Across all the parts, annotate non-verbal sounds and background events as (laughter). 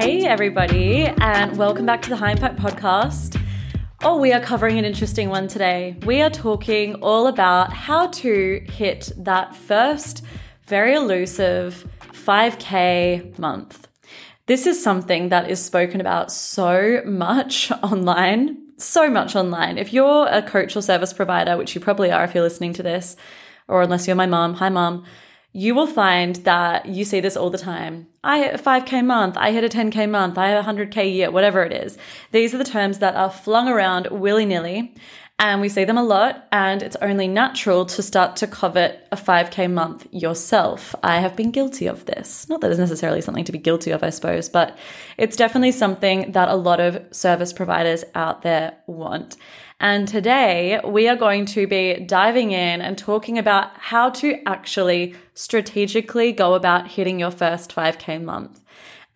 Hey, everybody, and welcome back to the High Impact Podcast. Oh, we are covering an interesting one today. We are talking all about how to hit that first very elusive 5K month. This is something that is spoken about so much (laughs) online, so much online. If you're a coach or service provider, which you probably are if you're listening to this, or unless you're my mom, hi mom, you will find that you see this all the time. I hit a 5K month, I hit a 10K month, I have a 100K year, whatever it is. These are the terms that are flung around willy nilly, and we see them a lot, and it's only natural to start to covet a 5K month yourself. I have been guilty of this. Not that it's necessarily something to be guilty of, I suppose, but it's definitely something that a lot of service providers out there want. And today we are going to be diving in and talking about how to actually strategically go about hitting your first 5K month.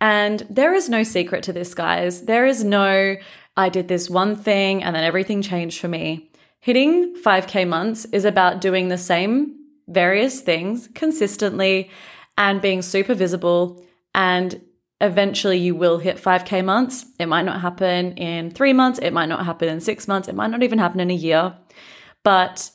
And there is no secret to this, guys. There is no, I did this one thing and then everything changed for me. Hitting 5K months is about doing the same various things consistently and being super visible and eventually you will hit 5K months. It might not happen in three months, it might not happen in six months, it might not even happen in a year. But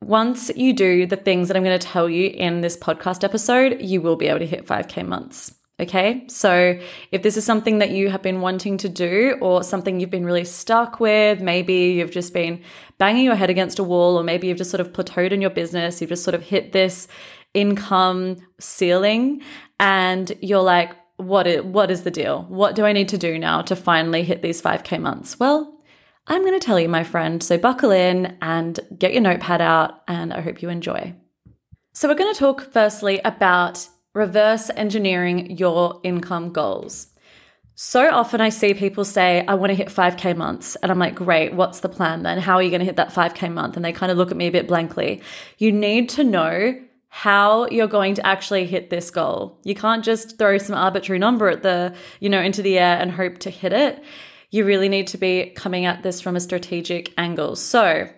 once you do the things that I'm going to tell you in this podcast episode, you will be able to hit 5K months. Okay, so if this is something that you have been wanting to do or something you've been really stuck with, maybe you've just been banging your head against a wall, or maybe you've just sort of plateaued in your business, you've just sort of hit this income ceiling, and you're like, what is, what is the deal? What do I need to do now to finally hit these 5K months? Well, I'm going to tell you, my friend. So buckle in and get your notepad out, and I hope you enjoy. So, we're going to talk firstly about reverse engineering your income goals. So often I see people say, I want to hit 5K months. And I'm like, great, what's the plan then? How are you going to hit that 5K month? And they kind of look at me a bit blankly. You need to know how you're going to actually hit this goal. You can't just throw some arbitrary number at the, you know, into the air and hope to hit it. You really need to be coming at this from a strategic angle. So,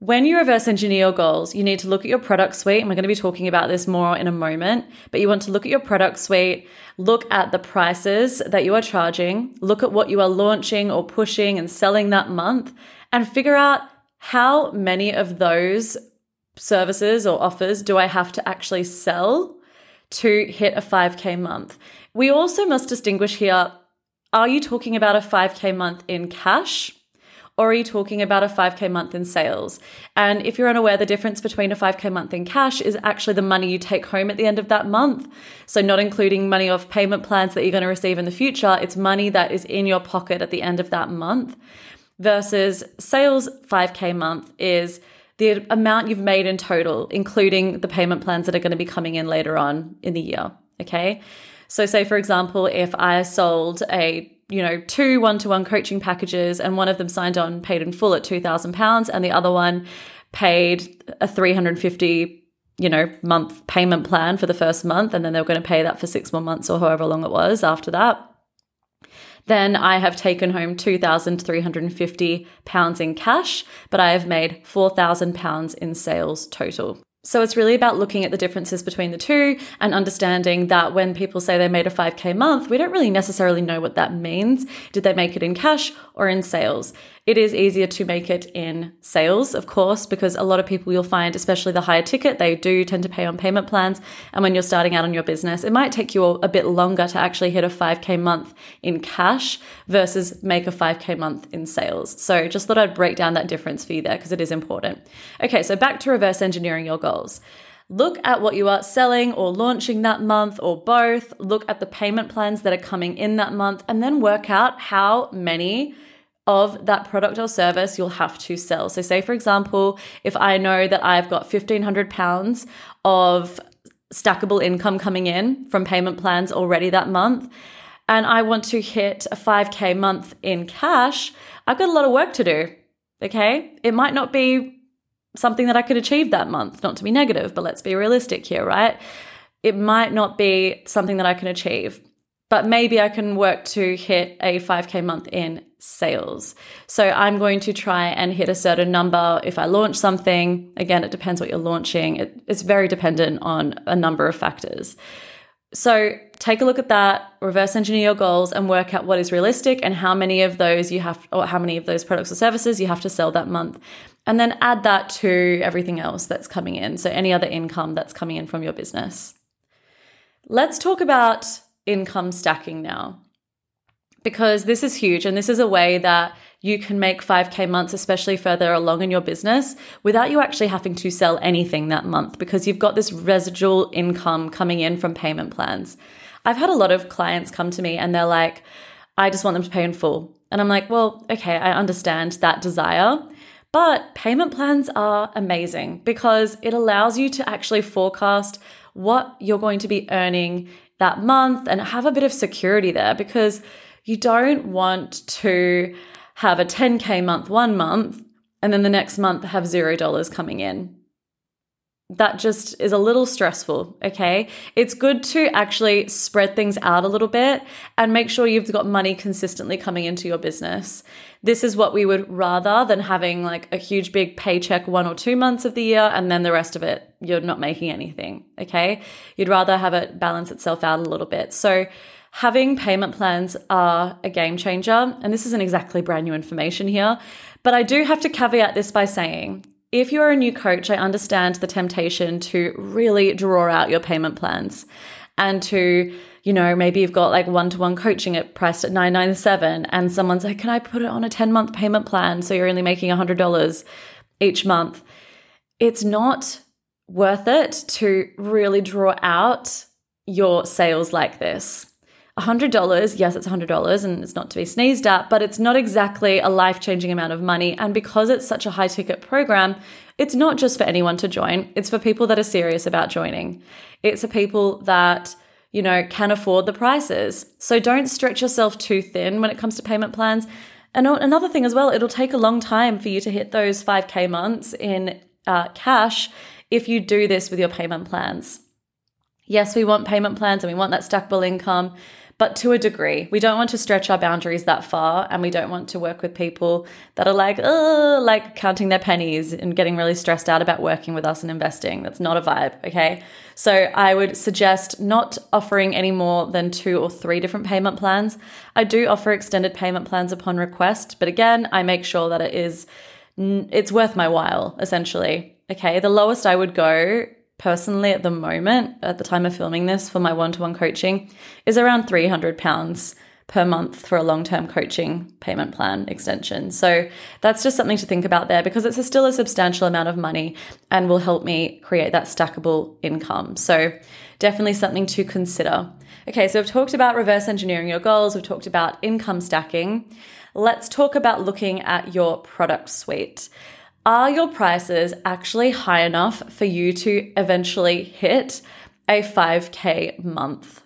when you reverse engineer your goals, you need to look at your product suite, and we're going to be talking about this more in a moment. But you want to look at your product suite, look at the prices that you are charging, look at what you are launching or pushing and selling that month, and figure out how many of those services or offers do I have to actually sell to hit a 5K month? We also must distinguish here are you talking about a 5K month in cash? You talking about a 5K month in sales? And if you're unaware, the difference between a 5K month in cash is actually the money you take home at the end of that month. So, not including money off payment plans that you're going to receive in the future, it's money that is in your pocket at the end of that month. Versus sales 5K month is the amount you've made in total, including the payment plans that are going to be coming in later on in the year. Okay. So, say for example, if I sold a you know two one-to-one coaching packages and one of them signed on paid in full at £2000 and the other one paid a 350 you know month payment plan for the first month and then they were going to pay that for six more months or however long it was after that then I have taken home £2,350 in cash, but I have made £4,000 in sales total. So it's really about looking at the differences between the two and understanding that when people say they made a 5K month, we don't really necessarily know what that means. Did they make it in cash or in sales? It is easier to make it in sales, of course, because a lot of people you'll find, especially the higher ticket, they do tend to pay on payment plans. And when you're starting out on your business, it might take you a bit longer to actually hit a 5K month in cash versus make a 5K month in sales. So just thought I'd break down that difference for you there because it is important. Okay, so back to reverse engineering your goals. Look at what you are selling or launching that month or both. Look at the payment plans that are coming in that month and then work out how many of that product or service you'll have to sell. So, say for example, if I know that I've got £1,500 of stackable income coming in from payment plans already that month, and I want to hit a 5K month in cash, I've got a lot of work to do. Okay. It might not be something that I could achieve that month, not to be negative, but let's be realistic here, right? It might not be something that I can achieve but maybe I can work to hit a 5K month in sales. So I'm going to try and hit a certain number if I launch something. Again, it depends what you're launching, it, it's very dependent on a number of factors. So take a look at that, reverse engineer your goals and work out what is realistic and how many of those you have or how many of those products or services you have to sell that month. And then add that to everything else that's coming in. So any other income that's coming in from your business. Let's talk about income stacking now. Because this is huge and this is a way that you can make 5K months, especially further along in your business, without you actually having to sell anything that month because you've got this residual income coming in from payment plans. I've had a lot of clients come to me and they're like, I just want them to pay in full. And I'm like, well, okay, I understand that desire. But payment plans are amazing because it allows you to actually forecast what you're going to be earning that month and have a bit of security there because you don't want to have a 10K month one month and then the next month have zero dollars coming in. That just is a little stressful, okay? It's good to actually spread things out a little bit and make sure you've got money consistently coming into your business. This is what we would rather than having like a huge big paycheck one or two months of the year and then the rest of it you're not making anything, okay? You'd rather have it balance itself out a little bit. So, having payment plans are a game changer. And this isn't exactly brand new information here, but I do have to caveat this by saying if you're a new coach, I understand the temptation to really draw out your payment plans and to, you know, maybe you've got like one to one coaching at priced at 997 and someone's like, can I put it on a 10 month payment plan? So you're only making $100 each month. It's not worth it to really draw out your sales like this. $100, yes, it's $100 and it's not to be sneezed at, but it's not exactly a life changing amount of money. And because it's such a high ticket program, it's not just for anyone to join, it's for people that are serious about joining. It's for people that, you know, can afford the prices. So don't stretch yourself too thin when it comes to payment plans. And another thing as well, it'll take a long time for you to hit those 5K months in uh, cash if you do this with your payment plans. Yes, we want payment plans and we want that stackable income but to a degree. We don't want to stretch our boundaries that far, and we don't want to work with people that are like, oh, like counting their pennies and getting really stressed out about working with us and investing. That's not a vibe, okay? So I would suggest not offering any more than two or three different payment plans. I do offer extended payment plans upon request, but again, I make sure that it is it's worth my while essentially. Okay, the lowest I would go personally at the moment, at the time of filming this for my one to one coaching, is around £300 per month for a long term coaching payment plan extension. So that's just something to think about there because it's a still a substantial amount of money and will help me create that stackable income. So definitely something to consider. Okay, so we've talked about reverse engineering your goals, we've talked about income stacking. Let's talk about looking at your product suite. Are your prices actually high enough for you to eventually hit a 5K month?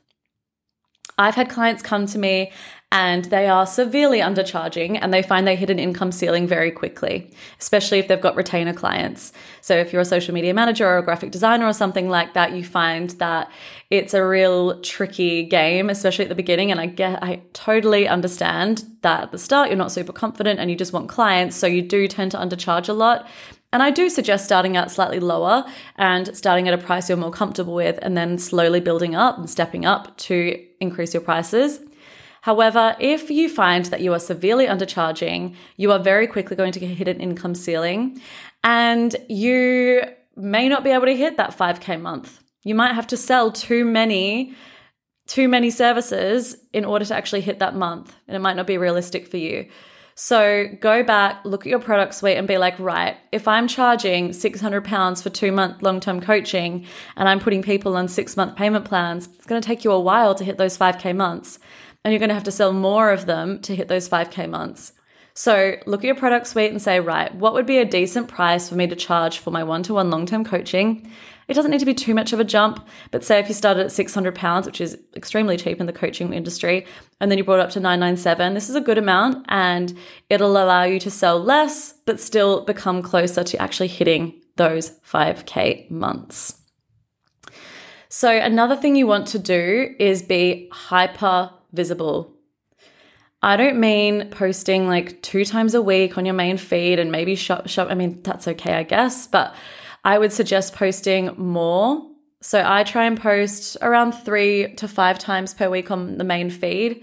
I've had clients come to me and they are severely undercharging and they find they hit an income ceiling very quickly, especially if they've got retainer clients. So, if you're a social media manager or a graphic designer or something like that, you find that it's a real tricky game, especially at the beginning. And I get, I totally understand that at the start you're not super confident and you just want clients. So, you do tend to undercharge a lot. And I do suggest starting out slightly lower and starting at a price you're more comfortable with, and then slowly building up and stepping up to increase your prices. However, if you find that you are severely undercharging, you are very quickly going to hit an income ceiling and you may not be able to hit that 5k month. You might have to sell too many too many services in order to actually hit that month and it might not be realistic for you. So go back, look at your product suite and be like, right, if I'm charging 600 pounds for two month long term coaching and I'm putting people on six month payment plans, it's going to take you a while to hit those 5K months and you're going to have to sell more of them to hit those 5K months. So look at your product suite and say, right, what would be a decent price for me to charge for my one to one long term coaching? It doesn't need to be too much of a jump, but say if you started at 600 pounds, which is extremely cheap in the coaching industry, and then you brought it up to 997, this is a good amount and it'll allow you to sell less, but still become closer to actually hitting those 5K months. So, another thing you want to do is be hyper visible. I don't mean posting like two times a week on your main feed and maybe shop shop. I mean, that's okay, I guess, but I would suggest posting more So I try and post around three to five times per week on the main feed.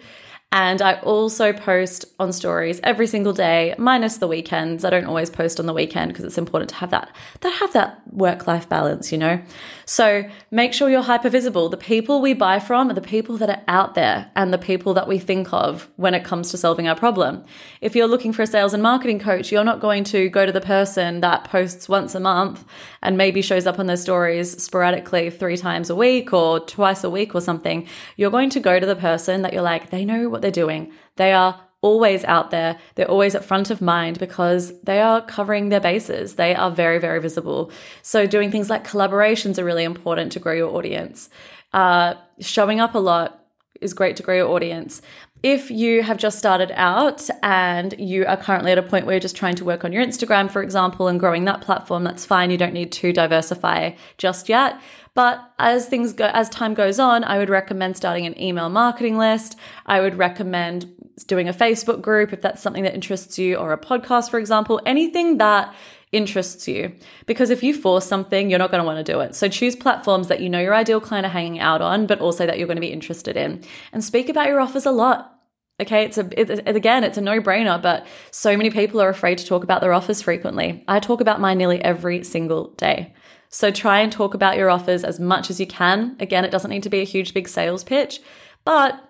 And I also post on stories every single day, minus the weekends. I don't always post on the weekend because it's important to have that, that have that work-life balance, you know? So make sure you're hyper visible. The people we buy from are the people that are out there and the people that we think of when it comes to solving our problem. If you're looking for a sales and marketing coach, you're not going to go to the person that posts once a month and maybe shows up on their stories sporadically three times a week or twice a week or something. You're going to go to the person that you're like, they know what what they're doing. They are always out there. They're always at front of mind because they are covering their bases. They are very, very visible. So, doing things like collaborations are really important to grow your audience. Uh, showing up a lot is great to grow your audience. If you have just started out and you are currently at a point where you're just trying to work on your Instagram, for example, and growing that platform, that's fine. You don't need to diversify just yet. But as things go, as time goes on, I would recommend starting an email marketing list. I would recommend doing a Facebook group if that's something that interests you, or a podcast, for example, anything that interests you. Because if you force something, you're not going to want to do it. So choose platforms that you know your ideal client are hanging out on, but also that you're going to be interested in. And speak about your offers a lot. Okay, it's a it, again, it's a no-brainer, but so many people are afraid to talk about their offers frequently. I talk about mine nearly every single day. So try and talk about your offers as much as you can. Again, it doesn't need to be a huge, big sales pitch, but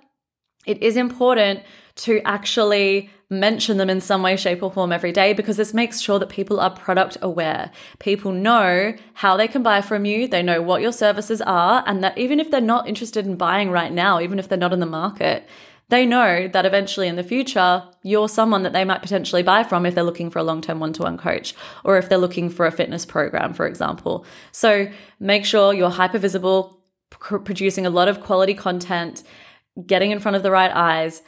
it is important to actually mention them in some way, shape, or form every day because this makes sure that people are product aware. People know how they can buy from you, they know what your services are, and that even if they're not interested in buying right now, even if they're not in the market, they know that eventually in the future, you're someone that they might potentially buy from if they're looking for a long term one to one coach or if they're looking for a fitness program, for example. So make sure you're hyper visible, pr- producing a lot of quality content, getting in front of the right eyes,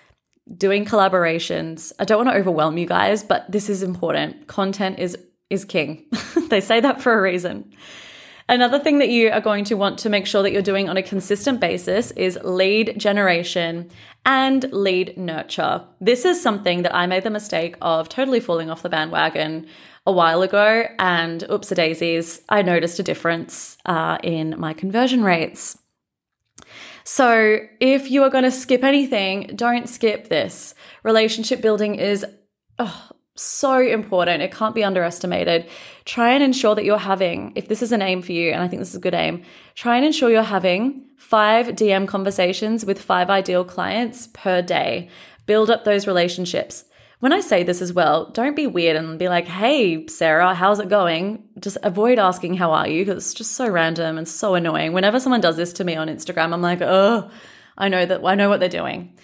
doing collaborations. I don't want to overwhelm you guys, but this is important. Content is is king. (laughs) they say that for a reason. Another thing that you are going to want to make sure that you're doing on a consistent basis is lead generation and lead nurture. This is something that I made the mistake of totally falling off the bandwagon a while ago, and oops daisies, I noticed a difference uh, in my conversion rates. So, if you are going to skip anything, don't skip this. Relationship building is oh, so important. It can't be underestimated. Try and ensure that you're having, if this is an aim for you, and I think this is a good aim, try and ensure you're having five DM conversations with five ideal clients per day. Build up those relationships. When I say this as well, don't be weird and be like, hey, Sarah, how's it going? Just avoid asking, how are you? Because it's just so random and so annoying. Whenever someone does this to me on Instagram, I'm like, oh, I know that I know what they're doing.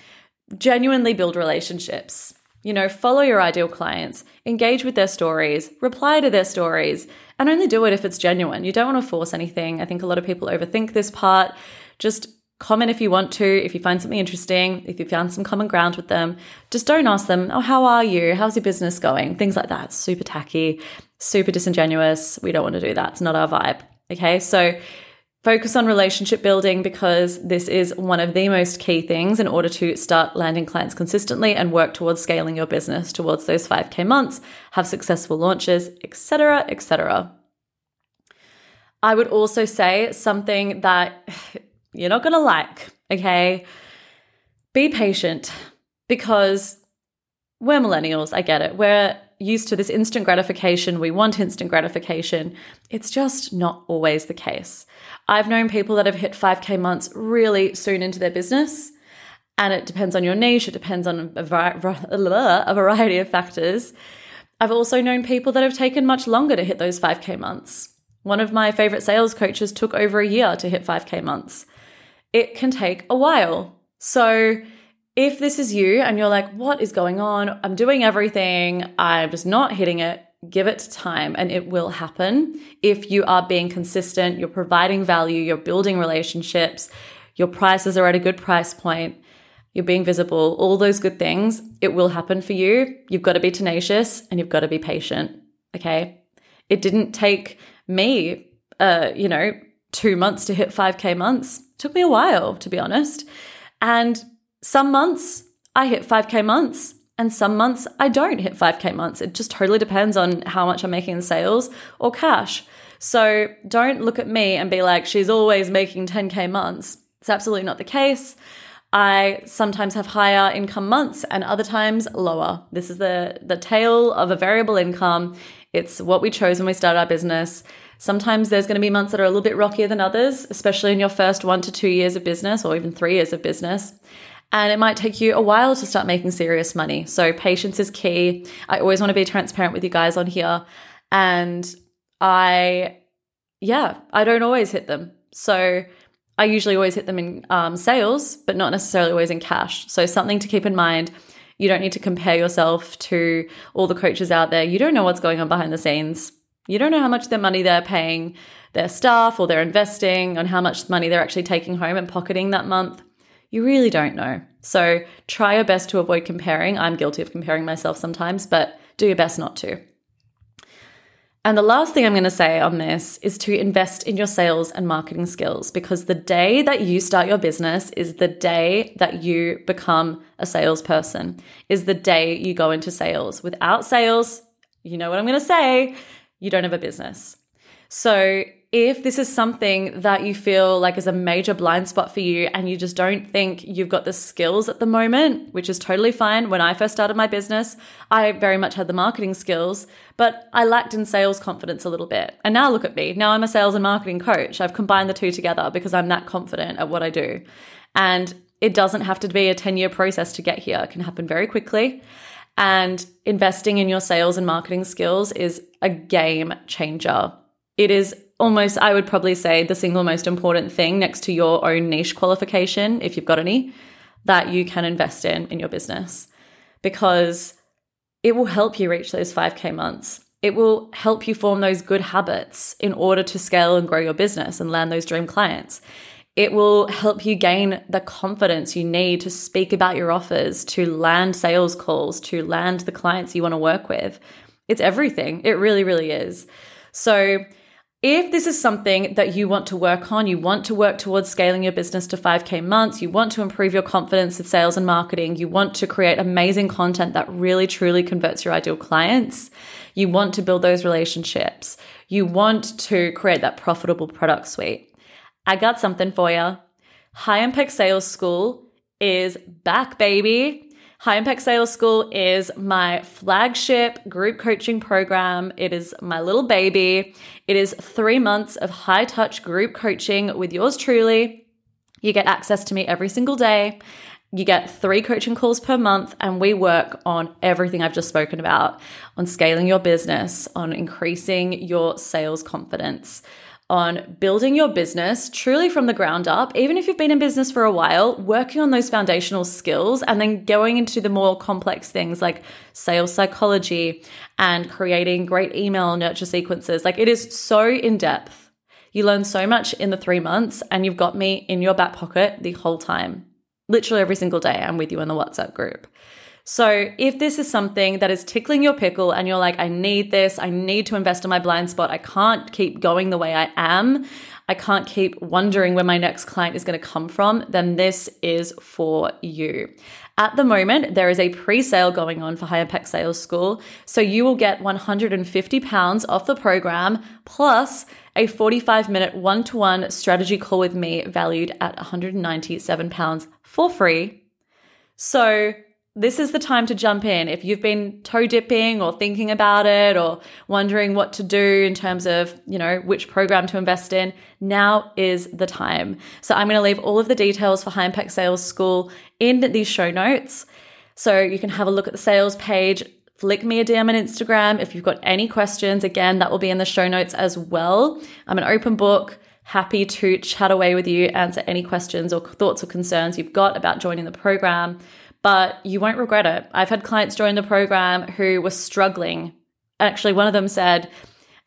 Genuinely build relationships you know, follow your ideal clients, engage with their stories, reply to their stories, and only do it if it's genuine. You don't want to force anything. I think a lot of people overthink this part. Just comment if you want to, if you find something interesting, if you found some common ground with them. Just don't ask them, oh, how are you? How's your business going? Things like that. Super tacky, super disingenuous. We don't want to do that. It's not our vibe. Okay. So, Focus on relationship building because this is one of the most key things in order to start landing clients consistently and work towards scaling your business towards those 5k months, have successful launches, etc., etc. I would also say something that you're not going to like, okay? Be patient because we're millennials, I get it. We're used to this instant gratification. We want instant gratification. It's just not always the case. I've known people that have hit 5K months really soon into their business. And it depends on your niche, it depends on a, variety of factors. I've also known people that have taken much longer to hit those 5K months. One of my favorite sales coaches took over a year to hit 5K months. It can take a while. So, if this is you and you're like, what is going on? I'm doing everything, I'm just not hitting it, give it time and it will happen. If you are being consistent, you're providing value, you're building relationships, your prices are at a good price point, you're being visible, all those good things, it will happen for you. You've got to be tenacious and you've got to be patient. Okay. It didn't take me, uh, you know, two months to hit 5K months. Took me a while, to be honest. And some months I hit 5K months and some months I don't hit 5K months. It just totally depends on how much I'm making in sales or cash. So don't look at me and be like, she's always making 10K months. It's absolutely not the case. I sometimes have higher income months and other times lower. This is the the tail of a variable income. It's what we chose when we started our business. Sometimes there's going to be months that are a little bit rockier than others, especially in your first 1 to 2 years of business or even 3 years of business. And it might take you a while to start making serious money. So patience is key. I always want to be transparent with you guys on here and I yeah, I don't always hit them. So I usually always hit them in um, sales, but not necessarily always in cash. So, something to keep in mind you don't need to compare yourself to all the coaches out there. You don't know what's going on behind the scenes. You don't know how much their money they're paying their staff or they're investing, on how much money they're actually taking home and pocketing that month. You really don't know. So, try your best to avoid comparing. I'm guilty of comparing myself sometimes, but do your best not to. And the last thing I'm going to say on this is to invest in your sales and marketing skills because the day that you start your business is the day that you become a salesperson, is the day you go into sales. Without sales, you know what I'm going to say, you don't have a business. So if this is something that you feel like is a major blind spot for you and you just don't think you've got the skills at the moment, which is totally fine. When I first started my business, I very much had the marketing skills, but I lacked in sales confidence a little bit. And now look at me. Now I'm a sales and marketing coach. I've combined the two together because I'm that confident at what I do. And it doesn't have to be a 10 year process to get here, it can happen very quickly. And investing in your sales and marketing skills is a game changer. It is almost, I would probably say, the single most important thing next to your own niche qualification, if you've got any, that you can invest in in your business because it will help you reach those 5K months. It will help you form those good habits in order to scale and grow your business and land those dream clients. It will help you gain the confidence you need to speak about your offers, to land sales calls, to land the clients you want to work with. It's everything. It really, really is. So, if this is something that you want to work on, you want to work towards scaling your business to 5K months, you want to improve your confidence in sales and marketing, you want to create amazing content that really truly converts your ideal clients, you want to build those relationships, you want to create that profitable product suite, I got something for you. High Impact Sales School is back, baby. High Impact Sales School is my flagship group coaching program. It is my little baby. It is three months of high touch group coaching with yours truly. You get access to me every single day. You get three coaching calls per month, and we work on everything I've just spoken about on scaling your business, on increasing your sales confidence on building your business truly from the ground up, even if you've been in business for a while, working on those foundational skills and then going into the more complex things like sales psychology and creating great email nurture sequences. Like it is so in depth. You learn so much in the three months, and you've got me in your back pocket the whole time. Literally every single day, I'm with you in the WhatsApp group. So, if this is something that is tickling your pickle and you're like, I need this, I need to invest in my blind spot, I can't keep going the way I am, I can't keep wondering where my next client is going to come from, then this is for you. At the moment, there is a pre sale going on for High Impact Sales School. So you will get £150 off the program plus a 45 minute one to one strategy call with me valued at £197 for free. So this is the time to jump in. If you've been toe dipping or thinking about it or wondering what to do in terms of, you know, which program to invest in, now is the time. So I'm going to leave all of the details for High Impact Sales School in these show notes. So you can have a look at the sales page, flick me a DM on Instagram. If you've got any questions, again, that will be in the show notes as well. I'm an open book happy to chat away with you, answer any questions or thoughts or concerns you've got about joining the program but you won't regret it. I've had clients join the program who were struggling. Actually, one of them said,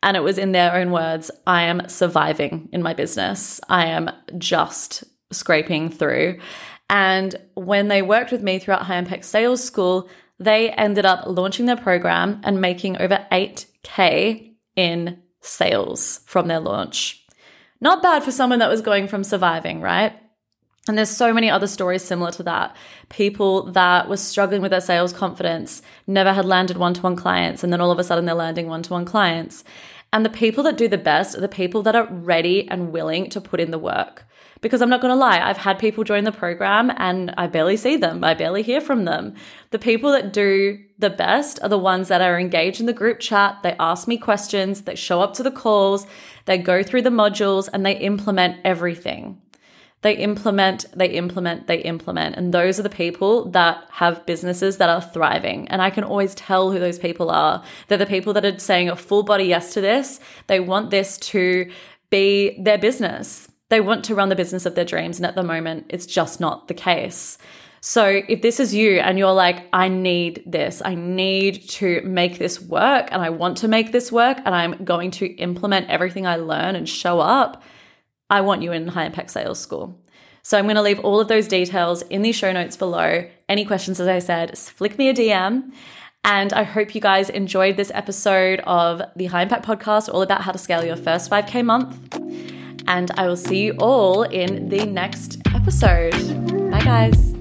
and it was in their own words, I am surviving in my business. I am just scraping through. And when they worked with me throughout High Impact Sales School, they ended up launching their program and making over 8K in sales from their launch. Not bad for someone that was going from surviving, right? And there's so many other stories similar to that. People that were struggling with their sales confidence, never had landed one to one clients, and then all of a sudden they're landing one to one clients. And the people that do the best are the people that are ready and willing to put in the work. Because I'm not going to lie, I've had people join the program and I barely see them. I barely hear from them. The people that do the best are the ones that are engaged in the group chat. They ask me questions, they show up to the calls, they go through the modules, and they implement everything. They implement, they implement, they implement. And those are the people that have businesses that are thriving. And I can always tell who those people are. They're the people that are saying a full body yes to this. They want this to be their business. They want to run the business of their dreams. And at the moment, it's just not the case. So if this is you and you're like, I need this, I need to make this work and I want to make this work and I'm going to implement everything I learn and show up, I want you in High Impact Sales School. So I'm going to leave all of those details in the show notes below. Any questions, as I said, flick me a DM. And I hope you guys enjoyed this episode of the High Impact Podcast, all about how to scale your first 5K month. And I will see you all in the next episode. Bye, guys.